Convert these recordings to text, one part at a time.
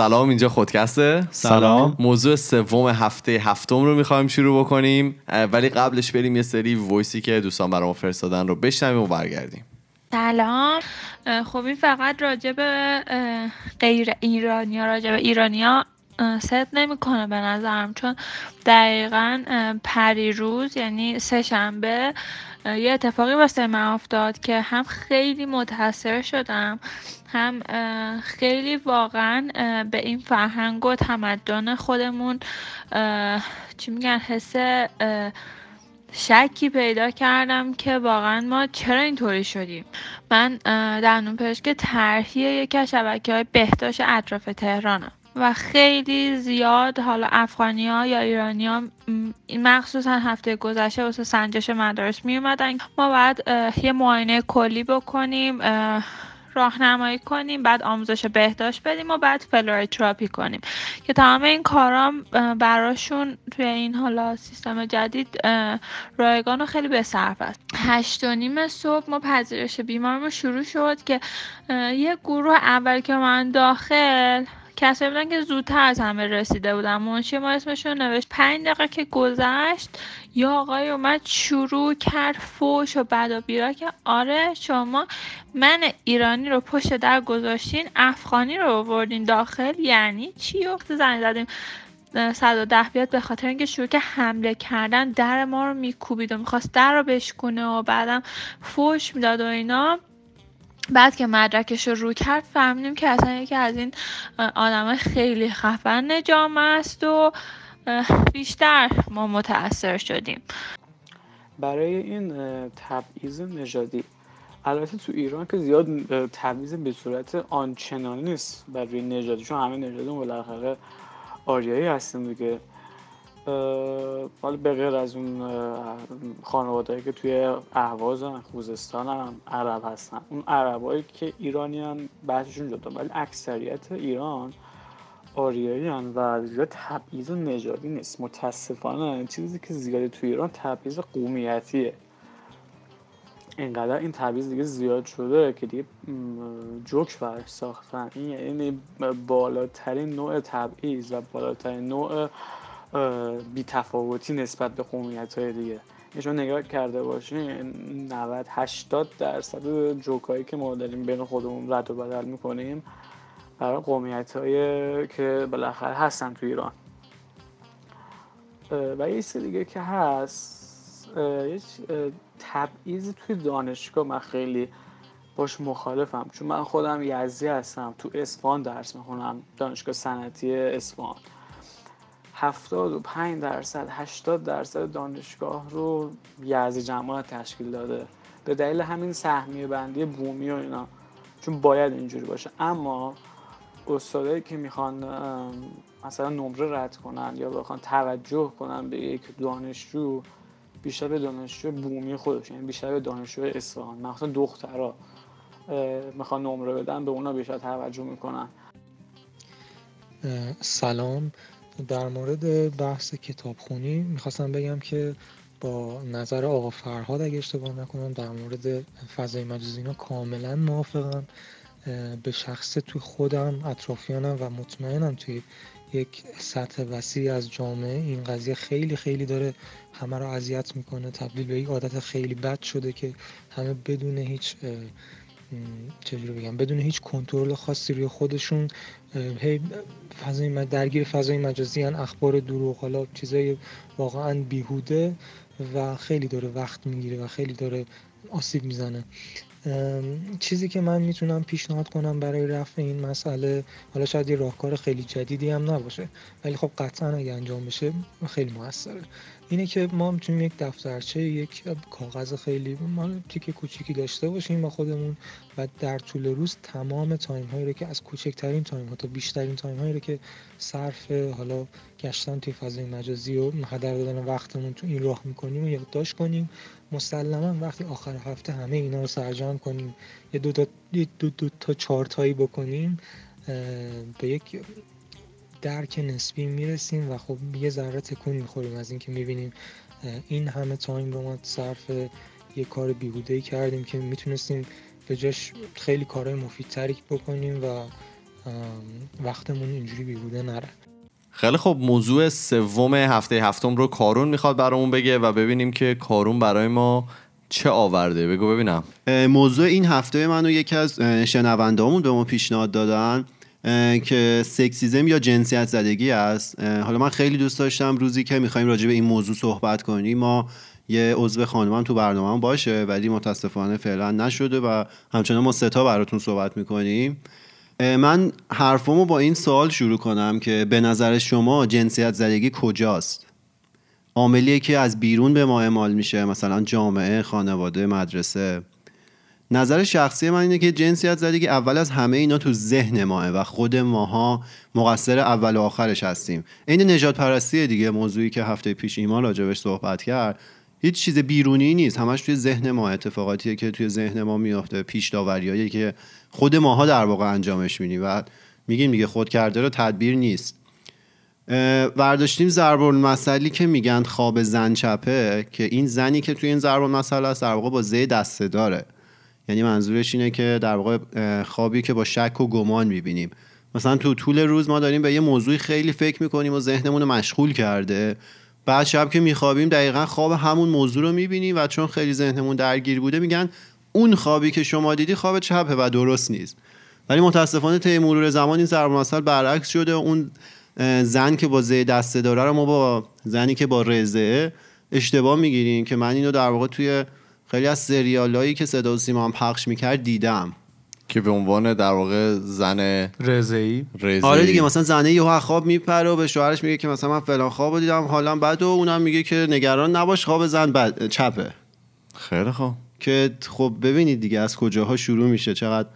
سلام اینجا خودکسته. سلام. موضوع سوم هفته هفتم رو می‌خوایم شروع بکنیم. ولی قبلش بریم یه سری voice ی که دوستان برام فرستادن رو بشنویم و برگردیم. سلام. خب این فقط راجع به غیر ایرانیا راجع به ایرانیا صدق نمی‌کنه به نظرم چون دقیقا پریروز یعنی سه شنبه یه اتفاقی واسه من افتاد که هم خیلی متاثر شدم هم خیلی واقعا به این فرهنگ و تمدن خودمون چی میگن حس شکی پیدا کردم که واقعا ما چرا اینطوری شدیم. من دندون پزشک طرحی یکی از شبکه های بهداشت اطراف تهرانم. و خیلی زیاد حالا افغانی ها یا ایرانی ها مخصوصا هفته گذشته واسه سنجش مدارس می اومدن ما باید یه معاینه کلی بکنیم راهنمایی کنیم بعد آموزش بهداشت بدیم و بعد fluoride therapy کنیم. که تمام این کارام براشون توی این حالا سیستم جدید رایگان و خیلی به صرفه است هشت و نیم صبح ما پذیرش بیمارمون شروع شد که یه گروه اول که من داخل کسایی بودن که زودتر از همه رسیده بودن منشی ما اسمشون نوشت. پنج دقیقه که گذشت یا آقای اومد شروع کرد فوش و بد بیرا که آره شما من ایرانی رو پشت در گذاشتین افغانی رو آوردین داخل یعنی چی وقت زنگ زدیم؟ ده بیاد به خاطر اینکه شروع که حمله کردن در ما رو میکوبید و می‌خواست در رو بشکونه و بعدم فوش می‌داد و اینا. بعد که مدرکش رو رو کرد فهمیدیم که اصلا یکی از این آدم خیلی خفن جامعه است و بیشتر ما متاثر شدیم. برای این تبعیض نژادی البته تو ایران که زیاد تبعیض به صورت آنچنانی نیست برای نژادی چون همه نژادون بالاخره آریایی هستیم دیگه. حالا به غیر از اون خانواده که توی اهواز خوزستان هم عرب هستن. اون عربایی که ایرانی هم بحثشون جدا ولی اکثریت ایران آریایی هم و زیاد تبعیض نژادی نیست. متاسفانه چیزی که زیادی توی ایران تبعیض قومیتیه. اینقدر این تبعیض دیگه زیاد شده که دیگه جوک بر ساختن. این یعنی بالاترین نوع تبعیض و بالاترین نوع بیتفاوتی نسبت به قومیت های دیگه شما نگاه کرده باشین 90 80 درصد جوکایی که ما داریم بین خودمون رد و بدل می‌کنیم برای قومیت هایی که بالاخره هستن تو ایران. و یه دیگه که هست یه تبعیض توی دانشگاه من خیلی باش مخالفم. چون من خودم یزدی هستم تو اصفهان درس می‌خونم دانشگاه صنعتی اصفهان 75 درصد 80 درصد دانشگاه رو یزدی جماعت تشکیل داده. به دلیل همین سهمیه بندی بومی و اینا. چون باید اینجوری باشه. اما استادایی که می‌خوان مثلا نمره رد کنن یا بخوان توجه کنن به یک دانشجو بیشتر به دانشجو بومی خودش یعنی بیشتر به دانشجو اصفهان مخصوصا دخترها می‌خوان نمره بدن به اونا بیشتر توجه می‌کنن. سلام. در مورد بحث کتابخونی می‌خواستم بگم که با نظر آقا فرهاد اگه اشتباه نکنم در مورد فضای مجازی اینا کاملا موافقم. به شخص توی خودم اطرافیانم و مطمئنم توی یک سطح وسیع از جامعه این قضیه خیلی خیلی داره همه رو اذیت می‌کنه. تبدیل به یک عادت خیلی بد شده که همه بدون هیچ چجوری بگم بدون هیچ کنترل خاصی روی خودشون هی فضای درگیر فضای مجازی هن اخبار دروغ حالا چیزای واقعا بیهوده و خیلی داره وقت می‌گیره و خیلی داره آسیب می‌زنه. چیزی که من می‌تونم پیشنهاد کنم برای رفع این مسئله حالا شاید یه راهکار خیلی جدیدی هم نباشه ولی خب قطعا اگه انجام بشه خیلی موثره. اینه که ما می‌تونیم یک دفترچه یک کاغذ خیلی مال تیک کوچیکی داشته باشیم با خودمون و در طول روز تمام time هایی رو که از کوچکترین time ها تا بیشترین time هایی رو که صرف حالا گشتن توی فضای مجازی و هدر دادن وقتمون تو این راه می‌کنیم و یادداشت کنیم. مسلما وقتی آخر هفته همه اینا رو سرجم کنیم یه دو, دو, دو, تا چهار تایی بکنیم به یک درک نسبی می‌رسیم و خب یه ذره تکون می‌خوریم از اینکه می‌بینیم این همه تایم رو ما صرف یه کار بیهوده کردیم که می‌تونستیم به جاش خیلی کارهای مفیدتری بکنیم و وقتمون اینجوری بیهوده نره. خیلی خب موضوع سوم هفته هفتم رو کارون می‌خواد برامون بگه و ببینیم که کارون برای ما چه آورده. بگو ببینم. موضوع این هفته منو یکی از شنوندهامون به ما پیشنهاد دادن. که سکسیزم یا جنسیت زدگی است. حالا من خیلی دوست داشتم روزی که می‌خوایم راجع به این موضوع صحبت کنیم ما یه عضو خانومم تو برنامه باشه ولی متاسفانه فعلا نشده و همچنان ما ستا براتون صحبت می‌کنیم. من حرفمو با این سوال شروع کنم که به نظر شما جنسیت زدگی کجاست؟ عاملیه که از بیرون به ما اعمال میشه مثلا جامعه خانواده مدرسه. نظر شخصی من اینه که جنسیت زدگی اول از همه اینا تو ذهن ماه و خود ماها مقصر اول و آخرش هستیم. این نجات پرستی دیگه موضوعی که هفته پیش ایمان راجبش صحبت کرد. هیچ چیز بیرونی نیست. همش توی ذهن ما اتفاقاتیه که توی ذهن ما میافته پیش داوریایی که خود ماها در واقع انجامش میدیم و میگیم دیگه خود کرده رو تدبیر نیست. ورداشتیم ضرب مسئله که میگن خواب زن چپه که این زنی که توی این ضرب مسئله است در واقع با زی دسته داره. یعنی منظورش اینه که در واقع خوابی که با شک و گمان می‌بینیم. مثلا تو طول روز ما داریم به یه موضوعی خیلی فکر می‌کنیم و ذهنمون مشغول کرده. بعد شب که میخوابیم دقیقا خواب همون موضوع رو می‌بینیم و چون خیلی ذهنمون درگیر بوده میگن اون خوابی که شما دیدی خواب چپه و درست نیست. ولی متاسفانه طی مرور زمان این ضرب مثل برعکس شده. اون زن که با زه دسته داره رو ما با زنی که با رزه اشتباه می‌گیریم که من اینو در واقع توی خیلی از سریالایی که صدا و سیما هم پخش می‌کرد دیدم. که به عنوان در واقع زن رزهی آره دیگه مثلا زنه یهو خواب میپره و به شوهرش میگه که مثلا من فلان خواب دیدم حالا بعد و اونم میگه که نگران نباش خواب زن بد چپه. خیلی خوب. که خب ببینید دیگه از کجاها شروع میشه چقدر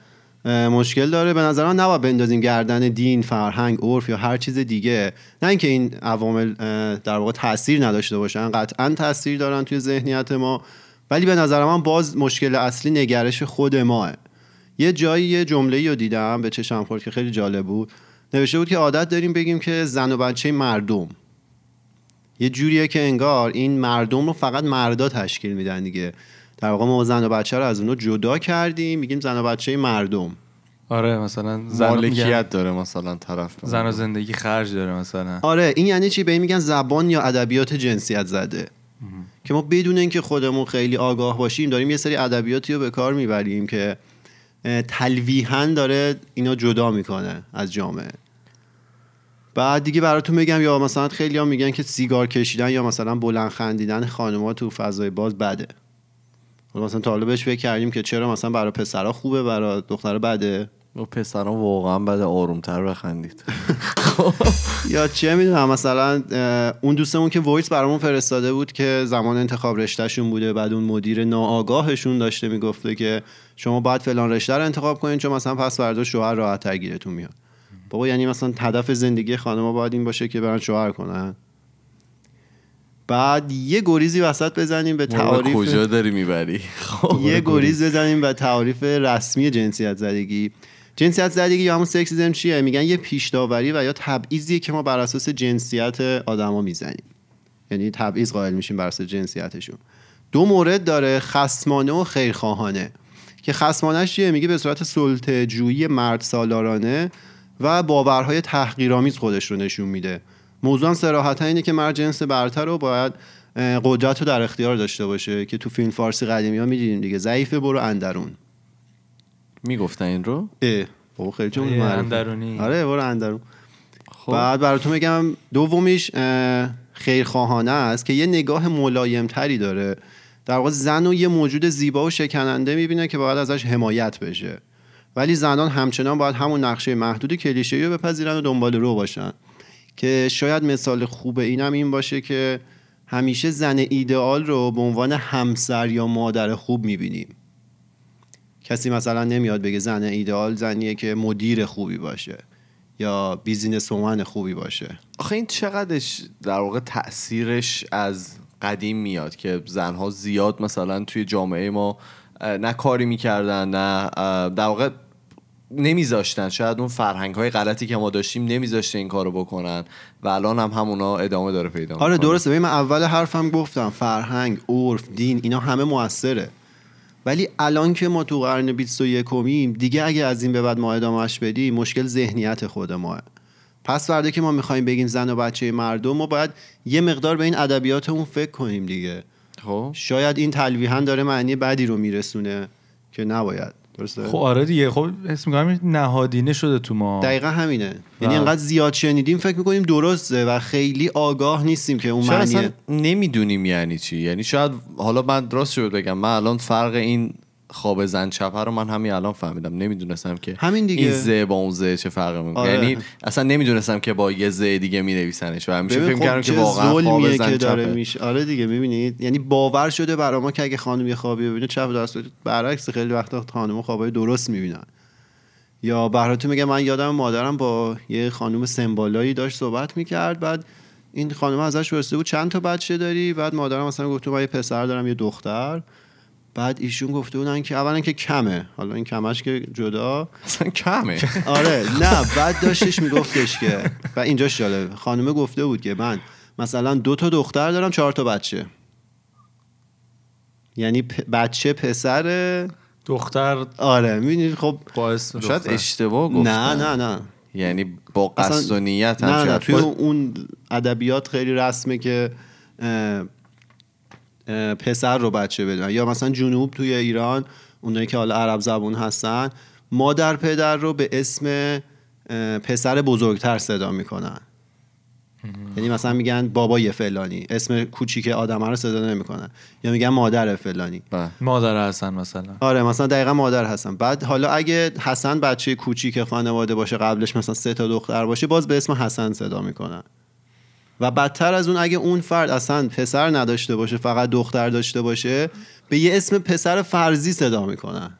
مشکل داره. به نظر من نباید بندازیم گردن دین فرهنگ عرف یا هر چیز دیگه. نه اینکه این عوامل در واقع تاثیر نداشته باشن قطعا تاثیر دارن توی ذهنیت ما. ولی به نظر من باز مشکل اصلی نگرش خود ماه. یه جایی یه جمله رو دیدم به چشم خورد که خیلی جالب بود. نوشته بود که عادت داریم بگیم که زن و بچه مردم. یه جوریه که انگار این مردم رو فقط مردا تشکیل میدن دیگه. در واقع ما زن و بچه رو از اونو جدا کردیم میگیم زن و بچه مردم. آره مثلا زن مالکیت داره مثلا طرف زن و زندگی خرج داره مثلا. آره این یعنی چی؟ به این میگن زبان یا ادبیات جنسیت زده. که ما بدون اینکه خودمون خیلی آگاه باشیم داریم یه سری ادبیاتی رو به کار می‌بریم که تلویحا داره اینا جدا می‌کنه از جامعه. بعد دیگه براتون بگم یا مثلا خیلی ها میگن که سیگار کشیدن یا مثلا بلند خندیدن خانم‌ها تو فضای باز بده. مثلا تا حالا فکر کردیم که چرا مثلا برای پسرها خوبه برای دخترها بده. و پسران واقعا بعد آرومتر بخندید. یا چه می‌دونم مثلا اون دوستمون که وایس برامون فرستاده بود که زمان انتخاب رشتهشون بوده بعد اون مدیر ناآگاهشون داشته می‌گفته که شما باید فلان رشته رو انتخاب کنین چون مثلا پس فردا شوهر راحت گیرتون میاد. بابا یعنی مثلا هدف زندگی خانم‌ها باید این باشه که برن شوهر کنن. بعد یه گریزی وسط بزنیم به تعاریف کجا داری می‌بری؟ یه گریز بزنیم به تعاریف رسمی جنسیت زدگی. جنسیت زدگی یا همون سکسیزم چیه؟ میگن یه پیش داوری و یا تبعیضیه که ما بر اساس جنسیت آدما می‌زنیم. یعنی تبعیض قائل میشیم بر اساس جنسیتشون. دو مورد داره خصمانه و خیرخواهانه. که خصمانش چیه؟ میگه به صورت سلطه جویی مرد سالارانه و باورهای تحقیرآمیز خودش رو نشون میده. موضوع صراحتا اینه که مرد جنس برتر رو باید قدرت رو در اختیار داشته باشه که تو فیلم فارسی قدیمی ها می‌دیدیم دیگه. ضعیف برو اندرون. می‌گفتن این رو؟ اه بابا خیلی جمله اندرونی. آره برو اندرون. خب. بعد براتون میگم دومیش خیرخواهانه است که یه نگاه ملایم تری داره. در واقع زن و یه موجود زیبا و شکننده می‌بینه که باید ازش حمایت بشه. ولی زنان همچنان باید همون نقشه محدود کلیشه رو بپذیرن و دنبال رو باشن. که شاید مثال خوب اینم این باشه که همیشه زن ایدئال رو به عنوان همسر یا مادر خوب می‌بینیم. کسی مثلا نمیاد بگه زن ایدئال زنیه که مدیر خوبی باشه یا business woman خوبی باشه. آخه این چقدرش در واقع تاثیرش از قدیم میاد که زنها زیاد مثلا توی جامعه ما نه کاری می‌کردن نه در واقع نمیذاشتن. شاید اون فرهنگ های غلطی که ما داشتیم نمیذاشته این کارو بکنن و الان هم همونا ادامه داره پیدا آره درسته. من اول حرفم گفتم فرهنگ عرف دین اینا همه موثره. ولی الان که ما تو قرن 21 کمیم دیگه اگه از این به بعد ما ادامهش بدیم مشکل ذهنیت خود ماها پس فردا که ما می‌خوایم بگیم زن و بچه مردم ما باید یه مقدار به این ادبیاتمون فکر کنیم دیگه. خب. شاید این تلویحا داره معنی بدی رو میرسونه که نباید. درسته؟ خب آره دیگه. خب اسم می‌کنم نهادینه شده تو ما. دقیقا همینه. یعنی انقدر زیاد شنیدیم فکر می‌کنیم درسته و خیلی آگاه نیستیم که اون شاید معنی اصلا نمی‌دونیم یعنی چی. یعنی شاید حالا من راست شد بگم من الان فرق این خواب زن چپه رو من همین الان فهمیدم. نمی‌دونستم که همین دیگه. این ز با اون ز چه فرقی می‌کنه. آره. یعنی اصلا نمی‌دونستم که با یه ز دیگه مینویسنش و همیشه فکر خب کردم که واقعا خواب زن که داره میشه. آره دیگه می‌بینید؟ یعنی باور شده برا ما که اگه خانم یه خوابی ببینه چپ دست برعکس خیلی وقتا خانم خوابای درست می‌بینن. یا براتون میگه من یادم مادرم با یه خانم سمبالایی داشت صحبت می‌کرد. بعد این خانم ازش پرسیده بود چند تا بچه داری؟ بعد مادرم مثلا گفت من یه پسر دارم یه دختر. بعد ایشون گفته بودن که اولا که کمه. حالا این کمش که جدا. اصلا کمه. آره نه بعد داشتش میگفتش که و اینجاش جالبه. خانومه گفته بود که من مثلا دو تا دختر دارم چهار تا بچه. یعنی پ- بچه پسر دختر آره می‌بینید خب باعث شاید. اشتباه گفتن. نه نه. نه یعنی با قصد و نیت هم نه نه توی. اون ادبیات خیلی رسمه که پسر رو بچه بدن یا مثلا جنوب توی ایران اونایی که حالا عرب زبون هستن مادر پدر رو به اسم پسر بزرگتر صدا می‌کنن. یعنی مثلا میگن بابای فلانی اسم کوچیک آدم رو صدا نمی‌کنن. یا میگن مادر فلانی. بله. مادر حسن مثلا. آره مثلا دقیقا مادر هستن. بعد حالا اگه حسن بچه کوچیک خانواده باشه قبلش مثلا سه تا دختر باشه باز به اسم حسن صدا می‌کنن. و بدتر از اون اگه اون فرد اصلا پسر نداشته باشه فقط دختر داشته باشه به یه اسم پسر فرضی صدا می‌کنن.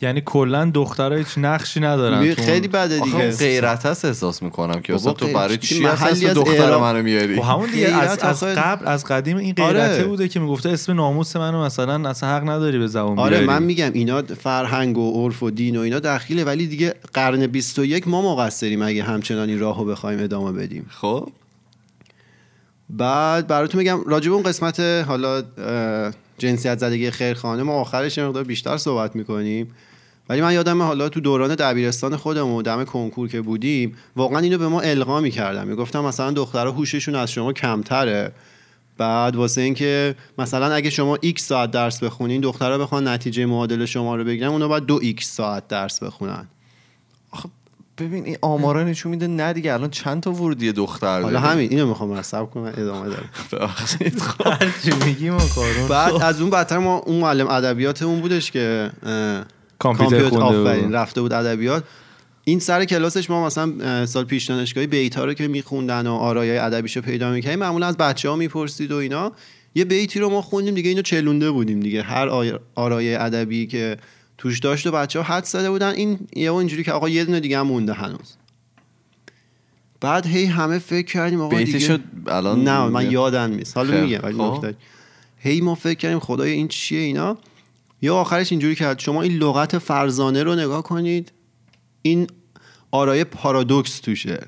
یعنی کلا دخترها هیچ نقشی ندارن خیلی بده دیگه. غیرت هست احساس می‌کنم که اصلا تو برای چی محلی اصلا از دختر منو میاری؟ خب همون دیگه از, از قبل از قدیم این غیرته آره. بوده که می‌گفته اسم ناموس منو مثلا اصلا حق نداری به زبان آره بیاری. من میگم اینا فرهنگ و عرف و دین و اینا دخیله ولی دیگه قرن 21 ما مقصریم اگه همچنان این راهو بخوایم ادامه بدیم. خب؟ بعد براتون میگم راجب اون قسمت حالا جنسیت زدگی خیرخانه ما آخرش مقدار بیشتر صحبت می‌کنیم. ولی من یادم حالا تو دوران دبیرستان خودمون دم کنکور که بودیم واقعا اینو به ما القا می‌کردم می‌گفتم مثلا دخترها هوششون از شما کمتره. بعد واسه اینکه مثلا اگه شما x ساعت درس بخونین دخترها بخوان نتیجه معادل شما رو بگیرن اونا باید دو x ساعت درس بخونن. ببین این آمارا نشون میده نه دیگه الان چند تا ورودی دختر حالا؟ همین اینو می‌خوام رسب کنم ادامه داره ببخشید. خب. بعد از اون بدتر ما اون معلم ادبیاتمون بودش که کامپیوتر. آفرین رفته بود ادبیات. این سر کلاسش ما مثلا سال پیش دانشگاهی بیت ها رو که میخوندن و آرایای ادبیشو پیدا می‌کنیم معمولا از بچه ها می‌پرسید و اینا. یه بیتی رو ما خوندیم دیگه اینو چلونده بودیم دیگه. هر آرایه ادبی که توش داشت و بچه ها حد زده بودن. این یه اینجوری که آقا یه دونه دیگه هم مونده هنوز. بعد هی همه فکر کردیم آقا دیگه بیتشو الان نه من یادم نیست. حالا میگم ولی هی ما فکر کردیم خدای این چیه اینا. یا آخرش اینجوری کرد شما این لغت فرزانه رو نگاه کنید. این آرای پارادوکس توشه.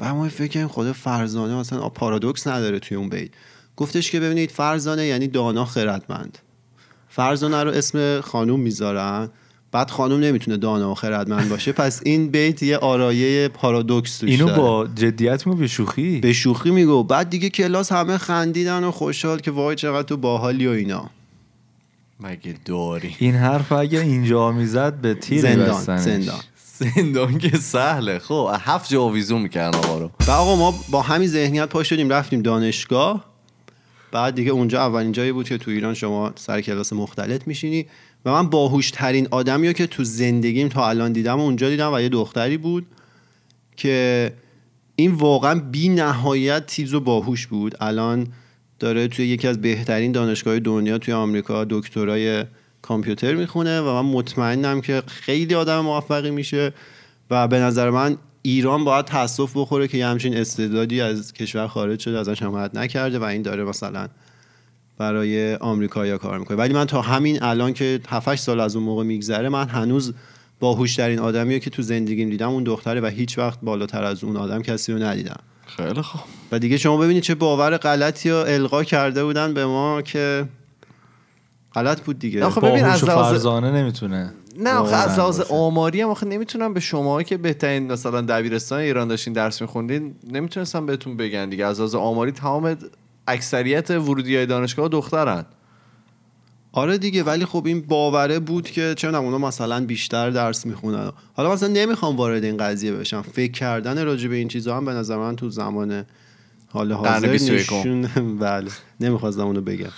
و ما فکر کردیم خدا فرزانه مثلا پارادوکس نداره توی اون بیت. گفتش که ببینید فرزانه یعنی دانا خردمند. فرزانه رو اسم خانوم می‌ذارن. بعد خانوم نمی‌تونه دانا و خردمند باشه. پس این بیت یه آرایه پارادوکس توش اینو داره. با جدیت میگو به شوخی؟ به شوخی میگو. بعد دیگه کلاس همه خندیدن و خوشحال که وای چقدر تو باحالی و اینا. مگه داری؟ این حرف اگه اینجا می‌زد به تیر زندان. زندان. زندان که سهله. خب هفت جا آویزون می‌کردن آقا رو. و آقا ما با همین ذهنیت پا شدیم رفتیم دانشگاه. بعد دیگه اونجا اولین جایی بود که تو ایران شما سر کلاس مختلط میشینی و من باهوش ترین آدمی رو که تو زندگیم تا الان دیدم و اونجا دیدم و یه دختری بود که این واقعا بی نهایت تیز و باهوش بود. الان داره توی یکی از بهترین دانشگاه دنیا توی آمریکا دکترای کامپیوتر می‌خونه و من مطمئنم که خیلی آدم موفقی میشه و به نظر من ایران باید تاسف بخوره که یه همچین استعدادی از کشور خارج شده ازش حمایت نکرده و این داره مثلا برای آمریکا کار می‌کنه. ولی من تا همین الان که 7 سال از اون موقع میگذره من هنوز باهوشترین آدمی که تو زندگیم دیدم. اون دختره و هیچ وقت بالاتر از اون آدم کسی رو ندیدم. خیلی خوب. و دیگه شما ببینید چه باور غلطی رو القا کرده بودن به ما که غلط بود دیگه. نه، خب ببین، از فرزانه نمی‌تونه. نه آخه از لحاظ. آماری هم آخه نمی‌تونم به شما که بهترین مثلا دبیرستان ایران داشتین درس میخوندین نمی‌تونستم بهتون بگن دیگه. از لحاظ آماری تمام اکثریت ورودی های دانشگاه دخترن. آره دیگه ولی خب این باوره بود که چه اونا مثلا بیشتر درس می‌خونن. حالا مثلا نمی‌خوام وارد این قضیه بشم. فکر کردن راجع به این چیزا هم به نظر من تو زمان حال حاضر 21. نشون بله نمی‌خواستم اونو بگم.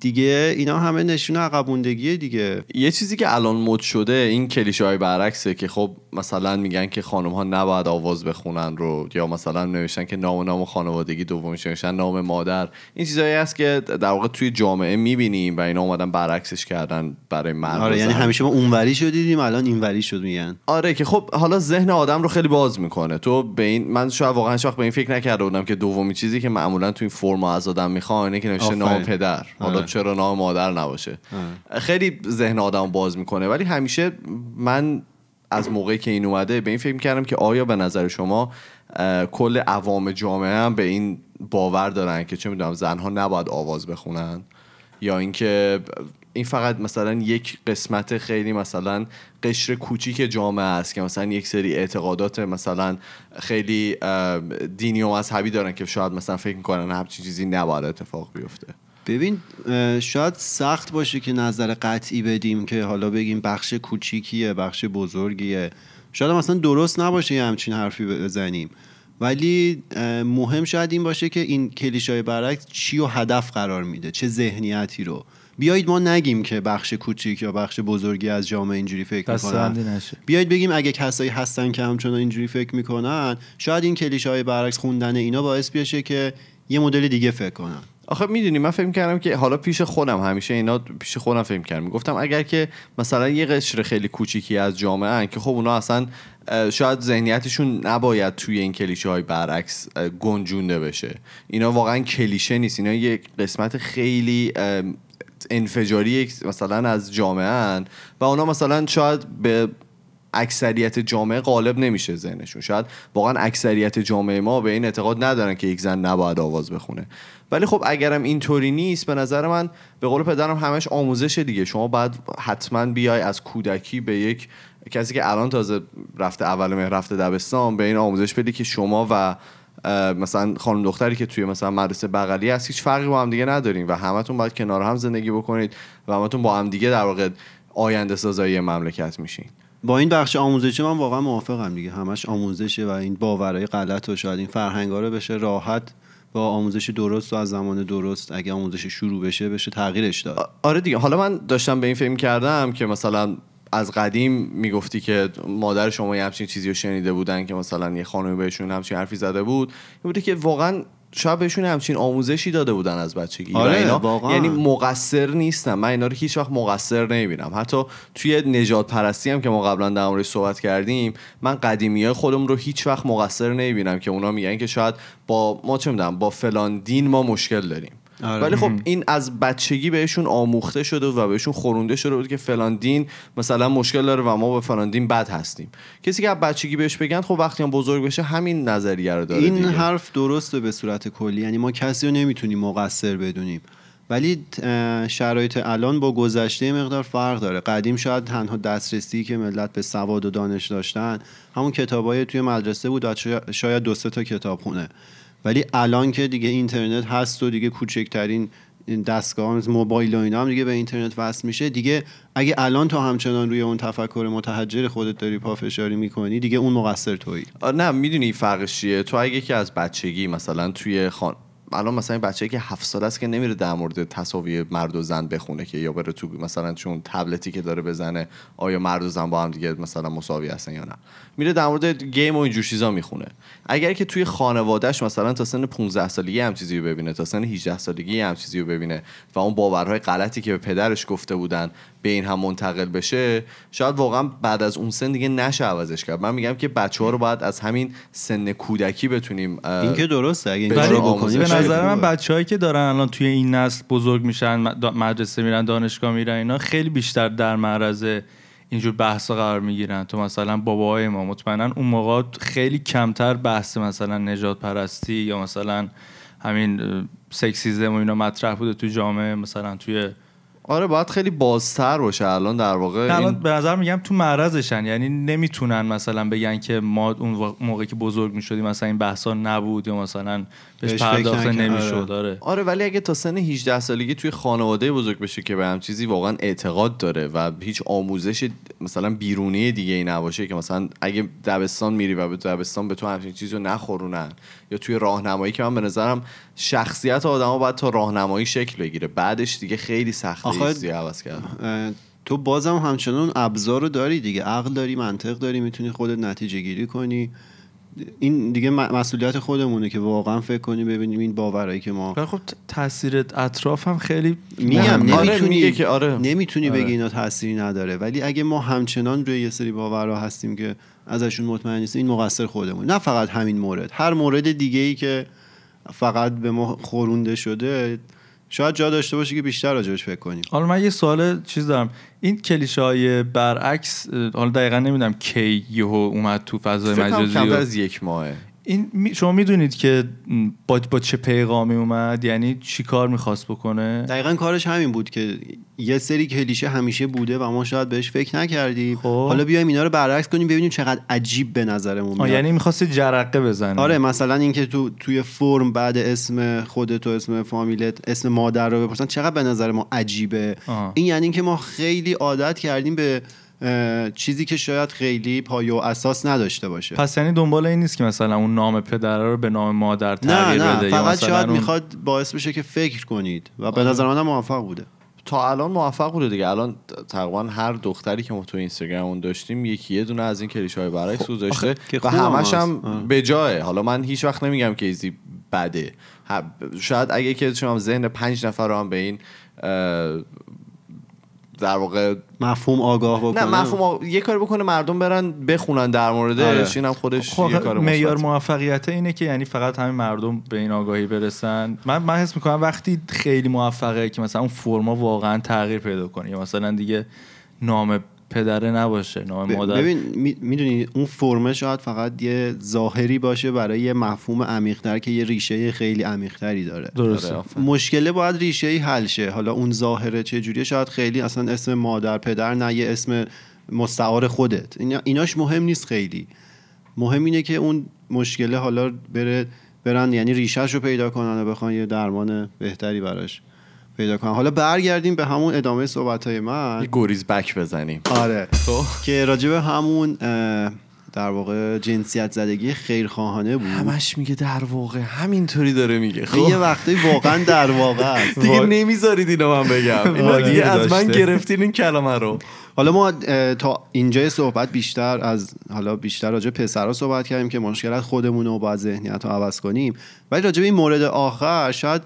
دیگه اینا همه نشون عقب موندگیه دیگه یه چیزی که الان مد شده این کلیشه های برعکسه که خب مثلا میگن که خانم ها نباید آواز بخونن رو یا مثلا نوشتن که نام و نام خانوادگی دومیش نوشتن نام مادر این چیزایی هست که در واقع توی جامعه می‌بینیم و اینا اومدن برعکسش کردن برای مرد آره یعنی. همیشه ما اونوری شو دیدیم الان اینوری شد میگن آره که خب حالا ذهن آدم رو خیلی باز می‌کنه تو به این من شاید واقعا هیچ وقت به این فکر نکرده بودم که دومی چیزی که معمولا تو این فرم از آدم می‌خوان اینه که نوشته نام. پدر حالا. چرا نام مادر نباشه. خیلی ذهن آدم باز می‌کنه ولی همیشه من از موقعی که این اومده به این فکر می‌کردم که آیا به نظر شما کل عوام جامعه هم به این باور دارن که چه می‌دونم زنها نباید آواز بخونن؟ یا اینکه این فقط مثلا یک قسمت خیلی مثلا قشر کوچیک جامعه است که مثلا یک سری اعتقادات مثلا خیلی دینی و مذهبی دارن که شاید مثلا فکر می‌کنن همچین چیزی نباید اتفاق بیفته. ببین شاید سخت باشه که نظر قطعی بدیم که حالا بگیم بخش کوچیکیه بخش بزرگیه. شاید هم مثلا درست نباشه یه همچین حرفی بزنیم. ولی مهم شاید این باشه که این کلیشای برعکس چی و هدف قرار میده چه ذهنیتی رو. بیایید ما نگیم که بخش کوچیک یا بخش بزرگی از جامعه اینجوری فکر می‌کنن. بیایید بگیم اگه کسایی هستن که همچنان اینجوری فکر می‌کنن شاید این کلیشه های برعکس خوندن اینا باعث بشه که یه مدل دیگه فکر کنن. آخه می‌دونی من فکر کردم که حالا پیش خودم همیشه اینا پیش خودم فکر کردم گفتم اگر که مثلا یه قشر خیلی کوچیکی از جامعه هن که خب اونا اصلا شاید ذهنیتشون نباید توی این کلیشه های برعکس گنجونده بشه. اینا واقعا کلیشه نیست. اینا یک قسمت خیلی انفجاری مثلا از جامعه هن و اونا مثلا شاید به اکثریت جامعه غالب نمیشه ذهنشون. شاید واقعا اکثریت جامعه ما به این اعتقاد ندارن که یک زن نباید آواز بخونه. ولی خب اگرم اینطوری نیست به نظر من به قول پدرم همش آموزش دیگه. شما باید حتما بیای از کودکی به یک کسی که الان تازه رفته اول مهر رفته دبستان به این آموزش بدی که شما و مثلا خانم دختری که توی مثلا مدرسه بغلی هست هیچ فرقی با هم دیگه ندارین و همتون باید کنار هم زندگی بکنید و همتون با هم دیگه در واقع آینده سازایی مملکت میشین. با این بخش آموزشی من واقعا موافقم دیگه. همش آموزشه و این باورهای غلط و شاید این فرهنگا رو بشه راحت با آموزش درست و از زمان درست اگه آموزش شروع بشه بشه تغییرش داد. آره دیگه. حالا من داشتم به این فکر کردم که مثلا از قدیم می‌گفتی که مادر شما یه همچین چیزی رو شنیده بودن که مثلا یه خانمی بهشون همچین حرفی زده بود. این بوده که واقعا شاید بهشون همچین آموزشی داده بودن از بچگی. آره، اینا واقعا. یعنی مقصر نیستم من اینا رو هیچ وقت مقصر نمی‌بینم. حتی توی نجات پرستی هم که ما قبلا در موردش صحبت کردیم من قدیمی های خودم رو هیچ وقت مقصر نمی‌بینم که اونا میگن که شاید با ما چه می‌دونم با فلان دین ما مشکل داریم. آره. ولی خب این از بچگی بهشون آموخته شده و بهشون خورونده شده بود که فلان دین مثلا مشکل داره و ما با فلان دین بد هستیم. کسی که از بچگی بهش بگن خب وقتی هم بزرگ بشه همین نظریه رو داره این دیگه. حرف درسته به صورت کلی. یعنی ما کسی رو نمی‌تونیم مقصر بدونیم. ولی شرایط الان با گذشته مقدار فرق داره. قدیم شاید تنها دسترسی که ملت به سواد و دانش داشتن همون کتابای توی مدرسه بود و شاید- دو سه تا کتاب خونه. ولی الان که دیگه اینترنت هست و دیگه کوچکترین دستگاه مثل موبایل و اینا هم دیگه به اینترنت وصل میشه دیگه اگه الان تو همچنان روی اون تفکر متحجر خودت داری پافشاری می‌کنی دیگه اون مقصر تویی. نه می‌دونی فرقش چیه؟ تو اگه که از بچگی مثلا توی خان الان مثلا این بچه که هفت ساله است که نمیره در مورد تساوی مرد و زن بخونه که یا بره تو مثلا چون تبلتی که داره بزنه آیا مرد و زن با هم دیگه مثلا مساوی هستن یا نه. میره در مورد گیم و اینجور چیزا می‌خونه. اگر که توی خانوادهش مثلا تا سن 15 سالگی هم چیزی رو ببینه تا سن 18 سالگی هم چیزی رو ببینه و اون باورهای غلطی که به پدرش گفته بودن به این هم منتقل بشه شاید واقعا بعد از اون سن دیگه نشه عوضش کرد من میگم که بچه ها رو باید از همین سن کودکی بتونیم این که درسته اگه این بکنی به نظر من. بچههایی که دارن الان توی این نسل بزرگ میشن مدرسه میرن دانشگاه میرن اینا خیلی بیشتر در معرض اینجور بحثا قرار می‌گیرن تو مثلا باباهای ما مطمئنا اون موقع خیلی کمتر بحث مثلا نجات پرستی یا مثلا همین سکسیزم و اینا مطرح بوده تو جامعه مثلا توی آره باید خیلی بازتر باشه. الان در واقع الان این به نظر میگم تو معرضشن. یعنی نمی‌تونن مثلا بگن که ما اون موقعی که بزرگ می‌شدیم مثلا این بحثا نبود یا مثلا بهش پرداخته. نمی‌شد. آره. آره. ولی اگه تا سن 18 سالگی توی خانواده بزرگ بشه که به هم چیزی واقعا اعتقاد داره و هیچ آموزش مثلا بیرونی دیگه ای نباشه که مثلا اگه دبستان میری و به دبستان به تو همچین چیزی رو نخورونن یا توی راهنمایی که من به نظرم شخصیت آدما باید تا راهنمایی شکل بگیره. بعدش دیگه خیلی سخته. آخه- عوض کرد تو بازم همچنان ابزار رو داری دیگه. عقل داری منطق داری می‌تونی خودت نتیجه گیری کنی. این دیگه مسئولیت خودمونه که واقعا فکر کنیم ببینیم این باورایی که ما خب تاثیر اطراف هم خیلی میگم آره، نمی‌تونی میگه که آره. نمی‌تونی آره. بگی اینا تأثیری نداره. ولی اگه ما همچنان روی یه سری باورها هستیم که ازشون مطمئن نیستیم این مقصر خودمون نه فقط همین مورد. هر مورد دیگه ای که فقط به ما خورونده شده شاید جا داشته باشه که بیشتر راجبش فکر کنیم حالا من یه سوال چیز دارم. این کلیشه های برعکس حالا دقیقا نمی‌دونم کی یهو اومد تو فضای مجازی کمتر و- از یک ماهه. این شما می‌دونید که با, با چه پیغامی اومد؟ یعنی چی کار می‌خواست بکنه؟ دقیقا کارش همین بود که یه سری کلیشه همیشه بوده و ما شاید بهش فکر نکردیم. خب. حالا بیایم اینا رو برعکس کنیم ببینیم چقدر عجیب به نظرمون میاد. یعنی می‌خواست جرقه بزنه آره مثلا اینکه تو توی فرم بعد اسم خودت و اسم فامیلت اسم مادر رو بپرسن چقدر به نظر ما عجیبه. آه. این یعنی اینکه ما خیلی عادت کردیم به چیزی که شاید خیلی پایه و اساس نداشته باشه پس یعنی دنبال این نیست که مثلا اون نام پدره رو به نام مادر نه تغییر نه بده یا فقط مثلا شاید اون- می‌خواد باعث بشه که فکر کنید و به آره. نظر منم موفق بوده تا الان موفق بوده دیگه الان تقریبا هر دختری که ما تو اینستاگرامون داشتیم یکی یه دونه از این کلیشه های برعکس گذاشته که و خوبم همش. هم. به جایه حالا من هیچ وقت نمیگم که ایزی بده شاید اگه که شما ذهن پنج نفر رو هم به این در واقع مفهوم آگاه بکنه نه مفهوم آ- یه کاری بکنه مردم برن بخونن در موردش آره. اینم خودش خب یه کار معیار. موفقیت اینه که یعنی فقط همین مردم به این آگاهی برسن من من حس می‌کنم وقتی خیلی موفقه که مثلا اون فرما واقعا تغییر پیدا کنه یا مثلا دیگه نام پدره نباشه نام مادر. ببین می‌دونی اون فرمه شاید فقط یه ظاهری باشه برای یه مفهوم عمیق‌تر که یه ریشه خیلی عمیق‌تری داره. درسته. آره،. مشکله باید ریشه ای حل شه. حالا اون ظاهره چه جوریه شاید خیلی اصلا اسم مادر پدر نه یه اسم مستعار خودت. اینا ایناش مهم نیست خیلی. مهم اینه که اون مشکله حالا بره برن یعنی ریشهش رو پیدا کنن و بخوان یه درمان بهتری براش پیدا کنن حالا برگردیم به همون ادامه صحبت های من. یه گریز بک بزنیم. آره. خب. که راجب همون در واقع جنسیت زدگی خیرخواهانه بود. همش میگه در واقع. همینطوری داره میگه. این یه خب. وقتی واقعا در واقع است. دیگه نمی‌ذارید اینو من بگم. اینا دیگه از من. گرفتین این کلمه رو. حالا ما تا اینجای صحبت بیشتر از حالا بیشتر راجع به پسرها صحبت کردیم که مشکل از خودمون رو باید ذهنیت رو عوض کنیم. ولی راجع به این مورد آخر شاید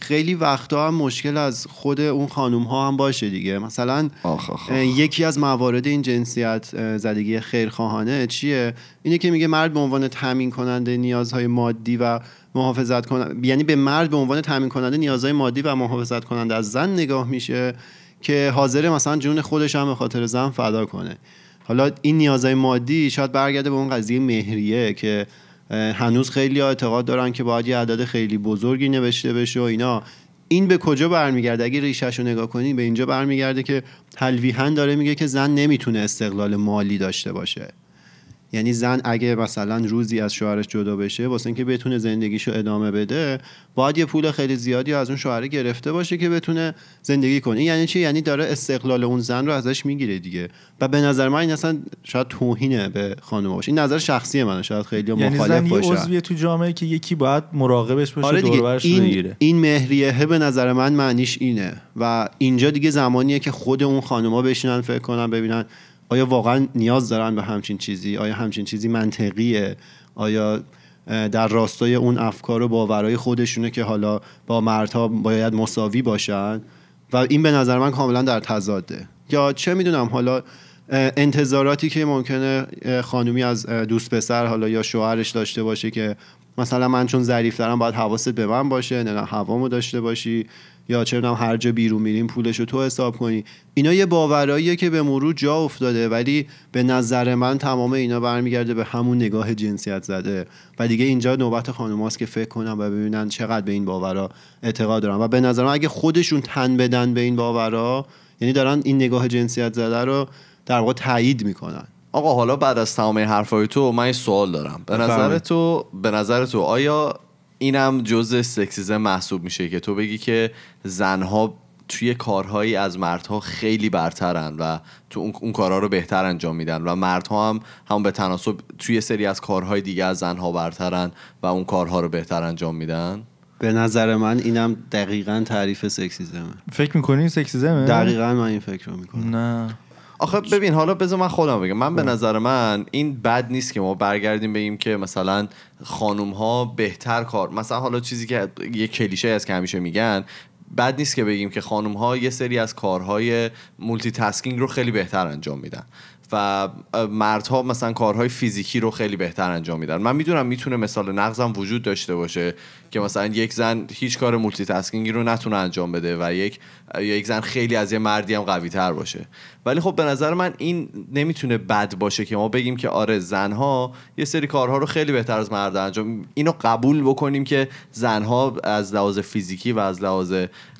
خیلی وقتا هم مشکل از خود اون خانوم ها هم باشه دیگه. مثلا آخ آخ اه، یکی از موارد این جنسیت زدگی خیرخواهانه چیه؟ اینه که میگه مرد به عنوان تامین کننده نیازهای مادی و محافظت کننده یعنی به مرد به عنوان تامین کننده نیازهای مادی و محافظت کننده از زن نگاه میشه که حاضر مثلا جون خودش هم به خاطر زن فدا کنه. حالا این نیازهای مادی شاید برگرده به اون قضیه مهریه که هنوز خیلی اعتقاد دارن که باید یه عدد خیلی بزرگی نوشته بشه و اینا. این به کجا برمیگرده؟ اگه ریشش رو نگاه کنی به اینجا برمیگرده که تلویحا داره میگه که زن نمی‌تونه استقلال مالی داشته باشه. یعنی زن اگه مثلا روزی از شوهرش جدا بشه واسه اینکه بتونه زندگیشو ادامه بده باید یه پول خیلی زیادی از اون شوهر گرفته باشه که بتونه زندگی کنه. این یعنی چی؟ یعنی داره استقلال اون زن رو ازش می‌گیره دیگه. و به نظر من این اصلا شاید توهینه به خانم باشه این نظر شخصی منه شاید خیلی یعنی مخالف زن باشه. عضویه تو جامعه که یکی باید مراقبش باشه آره دور دیگه این, این مهریه به نظر من معنیش اینه. و اینجا دیگه زمانیه که خود اون خانوما بشینن فکر کنن ببینن آیا واقعا نیاز دارن به همچین چیزی؟ آیا همچین چیزی منطقیه؟ آیا در راستای اون افکار و باورهای خودشونه که حالا با مردها باید مساوی باشن؟ و این به نظر من کاملا در تضاده. یا چه می‌دونم حالا انتظاراتی که ممکنه خانومی از دوست پسر حالا یا شوهرش داشته باشه که مثلا من چون ظریف دارم باید حواست به من باشه نه هوامو داشته باشی. یا چه می‌دونم هر جا بیرون میریم پولش رو تو حساب کنی. اینا یه باوراییه که به مرور جا افتاده ولی به نظر من تمام اینا برمیگرده به همون نگاه جنسیت زده. و دیگه اینجا نوبت خانوماست که فکر کنن و ببینن چقدر به این باورا اعتقاد دارن. و به نظر من اگه خودشون تن بدن به این باورا یعنی دارن این نگاه جنسیت زده رو در واقع تایید می‌کنن. آقا حالا بعد از تمام حرفای تو من یه سوال دارم. به نظر. تو به نظر تو آیا اینم جزء سکسیزم محسوب میشه که تو بگی که زنها توی کارهایی از مردها خیلی برترن و تو اون, اون کارها رو بهتر انجام میدن و مردها هم هم به تناسب توی سری از کارهای دیگه از زنها برترن و اون کارها رو بهتر انجام میدن؟ به نظر من اینم دقیقا تعریف سکسیزمه. فکر می‌کنی سکسیزمه؟ دقیقا من این فکر رو می‌کنم. نه. آخه ببین حالا بذار من خودم بگم. من به نظر من این بد نیست که ما برگردیم بگیم که مثلا خانوم ها بهتر کار مثلا حالا چیزی که یه کلیشه است که همیشه میگن بد نیست که بگیم که خانوم ها یه سری از کارهای multitasking رو خیلی بهتر انجام میدن و مردها مثلا کارهای فیزیکی رو خیلی بهتر انجام میدن. من می‌دونم می‌تونه مثال نقضم وجود داشته باشه. که مثلا یک زن هیچ کار multitasking ی رو نتونه انجام بده و یک یک زن خیلی از یه مردی هم قوی تر باشه. ولی خب به نظر من این نمی‌تونه بد باشه که ما بگیم که آره زنها یه سری کارها رو خیلی بهتر از مرد انجام اینو قبول بکنیم که زنها از لحاظ فیزیکی و از لحاظ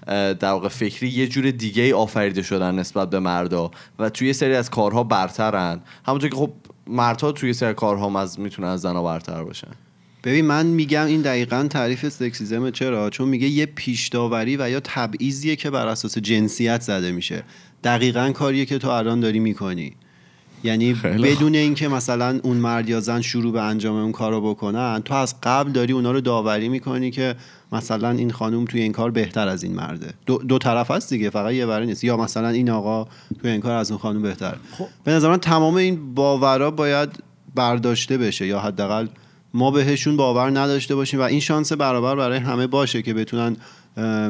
در واقع فکری یه جور دیگه ای آفریده شدن نسبت به مردا و توی سری از کارها برترن. همونطور که خب مردها توی سری کارها از می‌تونن از زنها برتر باشن. ببین من میگم این دقیقا تعریف سکسیزم چرا؟ چون میگه یه پیش داوری و یا تبعیضیه که بر اساس جنسیت زده میشه. دقیقا کاریه که تو الان داری می‌کنی. یعنی بدون اینکه مثلا اون مرد یا زن شروع به انجام اون کار رو بکنن تو از قبل داری اونا رو داوری می‌کنی که مثلا این خانوم توی این کار بهتر از این مرده. دو, دو طرف هست دیگه فقط یه وری نیست. یا مثلا این آقا توی این کار از اون خانوم بهتر. به نظر من تمام این باورا باید برداشته بشه یا حداقل ما بهشون باور نداشته باشیم و این شانس برابر برای همه باشه که بتونن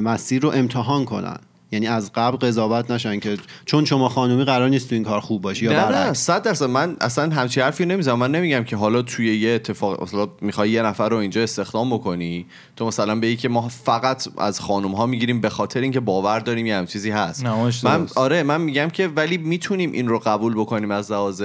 مسیر رو امتحان کنن. یعنی از قبل قضاوت نشن که چون شما خانومی قرار نیست تو این کار خوب باشی یا نه نه برعکس. صد درصد. من اصلا همچی حرفی نمی‌زنم. من نمیگم که حالا توی یه اتفاق مثلا می‌خوای یه نفر رو اینجا استخدام بکنی تو مثلا بگی که ما فقط از خانم ها می‌گیریم به خاطر اینکه باور داریم یه هم چیزی هست. نه، من. آره من میگم که ولی می‌تونیم این رو قبول بکنیم از لحاظ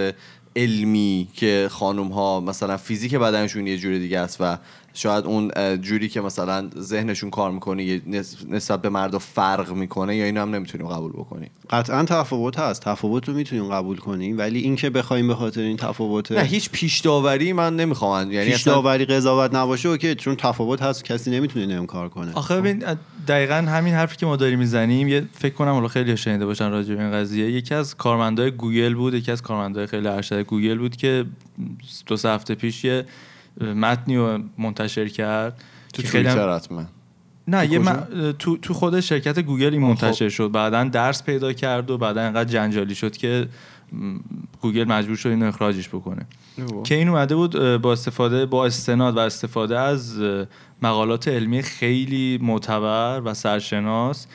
علمی که خانم ها مثلا فیزیک بدنشون یه جور دیگه است و شاید اون جوری که مثلا ذهنشون کار می‌کنه نسبت به مردا فرق می‌کنه یا اینو هم نمی‌تونیم قبول بکنیم؟ قطعا تفاوت هست. تفاوت رو می‌تونیم قبول کنیم ولی اینکه بخوایم به خاطر این تفاوت نه هیچ پیش داوری من نمی‌خوام. یعنی پیش اصلا داوری قضاوت نباشه OK چون تفاوت هست کسی نمی‌تونه اینو انکار کنه. آخه ببین دقیقا همین حرفی که ما داریم می‌زنیم یه فکر کنم حالا خیلی شنیده باشن راجع به این قضیه یکی از کارمندای گوگل بود یکی از کارمندای خیلی ارشد گوگل بود که دو هفته پیش یه متنی رو منتشر کرد تو توییتر حتما. نه یه کجا؟ م- تو تو خود شرکت گوگل این آه، منتشر شد. بعدا درز پیدا کرد و بعدا انقدر جنجالی شد که گوگل مجبور شد اینو اخراجش بکنه. که این اومده بود با استفاده با استناد و استفاده از مقالات علمی خیلی معتبر و سرشناس.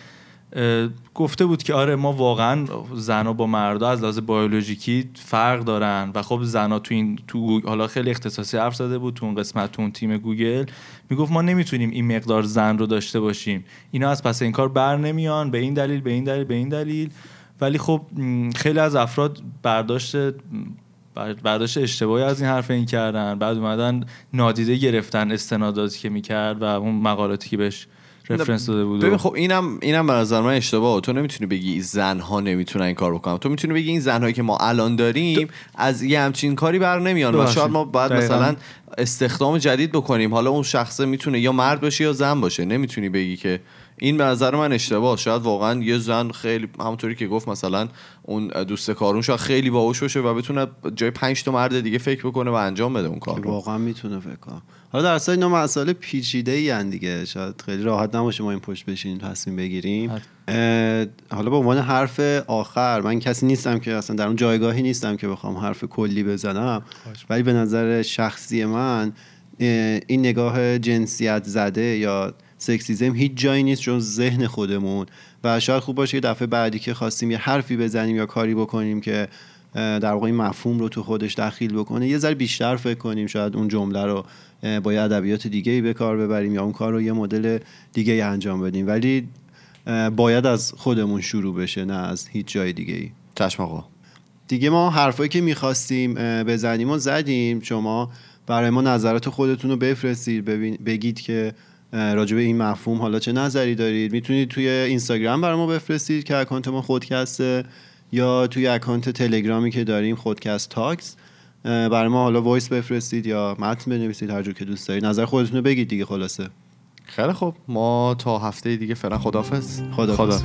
گفته بود که آره ما واقعا زنا با مردا از لحاظ بیولوژیکی فرق دارن. و خب زنا تو این تو حالا خیلی اختصاصی حرف زده بود تو اون قسمت تو اون تیم گوگل. می‌گفت ما نمی‌تونیم این مقدار زن رو داشته باشیم. اینا از پس این کار بر نمیان به این دلیل به این دلیل به این دلیل. ولی خب خیلی از افراد برداشت برداشت اشتباهی از این حرف این کردن. بعد اومدن نادیده گرفتن استناداتی که می‌کرد و اون مقالاتی که بهش رفرنس داده بود ببین خب اینم اینم به نظر من اشتباهه تو نمی‌تونی بگی زنها نمی‌تونن این کار بکنن. تو می‌تونی بگی این زنهایی که ما الان داریم از یه همچین کاری بر نمیان و. شاید ما باید دقیقاً. مثلا استخدام جدید بکنیم. حالا اون شخصه می‌تونه یا مرد باشه یا زن باشه. نمی‌تونی بگی که این به نظر من اشتباه. شاید واقعا یه زن خیلی همونطوری که گفت مثلا اون دوست کارون شاید خیلی باهوش باشه و بتونه جای پنج تا مرد دیگه فکر بکنه و انجام بده اون کار واقعا می‌تونه فکر کنم. حالا در اصل اینا مسائل پیچیده ای دیگه. شاید خیلی راحت نباشه ما این پشت بشینیم تصمیم بگیریم. اه، حالا به عنوان حرف آخر من کسی نیستم که اصلا در اون جایگاهی نیستم که بخوام حرف کلی بزنم. ولی به نظر شخصی من این نگاه جنسیت زده یا سکسیزم هیچ جایی نیست جز ذهن خودمون. و شاید خوب باشه یه دفعه بعدی که خواستیم یه حرفی بزنیم یا کاری بکنیم که در واقع این مفهوم رو تو خودش دخیل بکنه یه ذره بیشتر فکر کنیم شاید اون جمله رو با یه ادبیات دیگه ای به کار ببریم یا اون کار رو یه مدل دیگه ای انجام بدیم. ولی باید از خودمون شروع بشه نه از هیچ جای دیگه ای چشم آقا. دیگه ما حرفایی که می‌خواستیم بزنیم و زدیم. شما برای ما نظرات خودتون رو بفرستید بگید که راجع به این مفهوم حالا چه نظری دارید. می‌تونید توی اینستاگرام برای ما بفرستید که اکانت ما خودکسته یا توی account تلگرامی که داریم خودکست تاکس. برای ما حالا voice بفرستید یا متن بنویسید هر جور که دوست دارید. نظر خودتون رو بگید دیگه خلاصه. خیلی خب ما تا هفته دیگه فعلا خدافظ خدافظ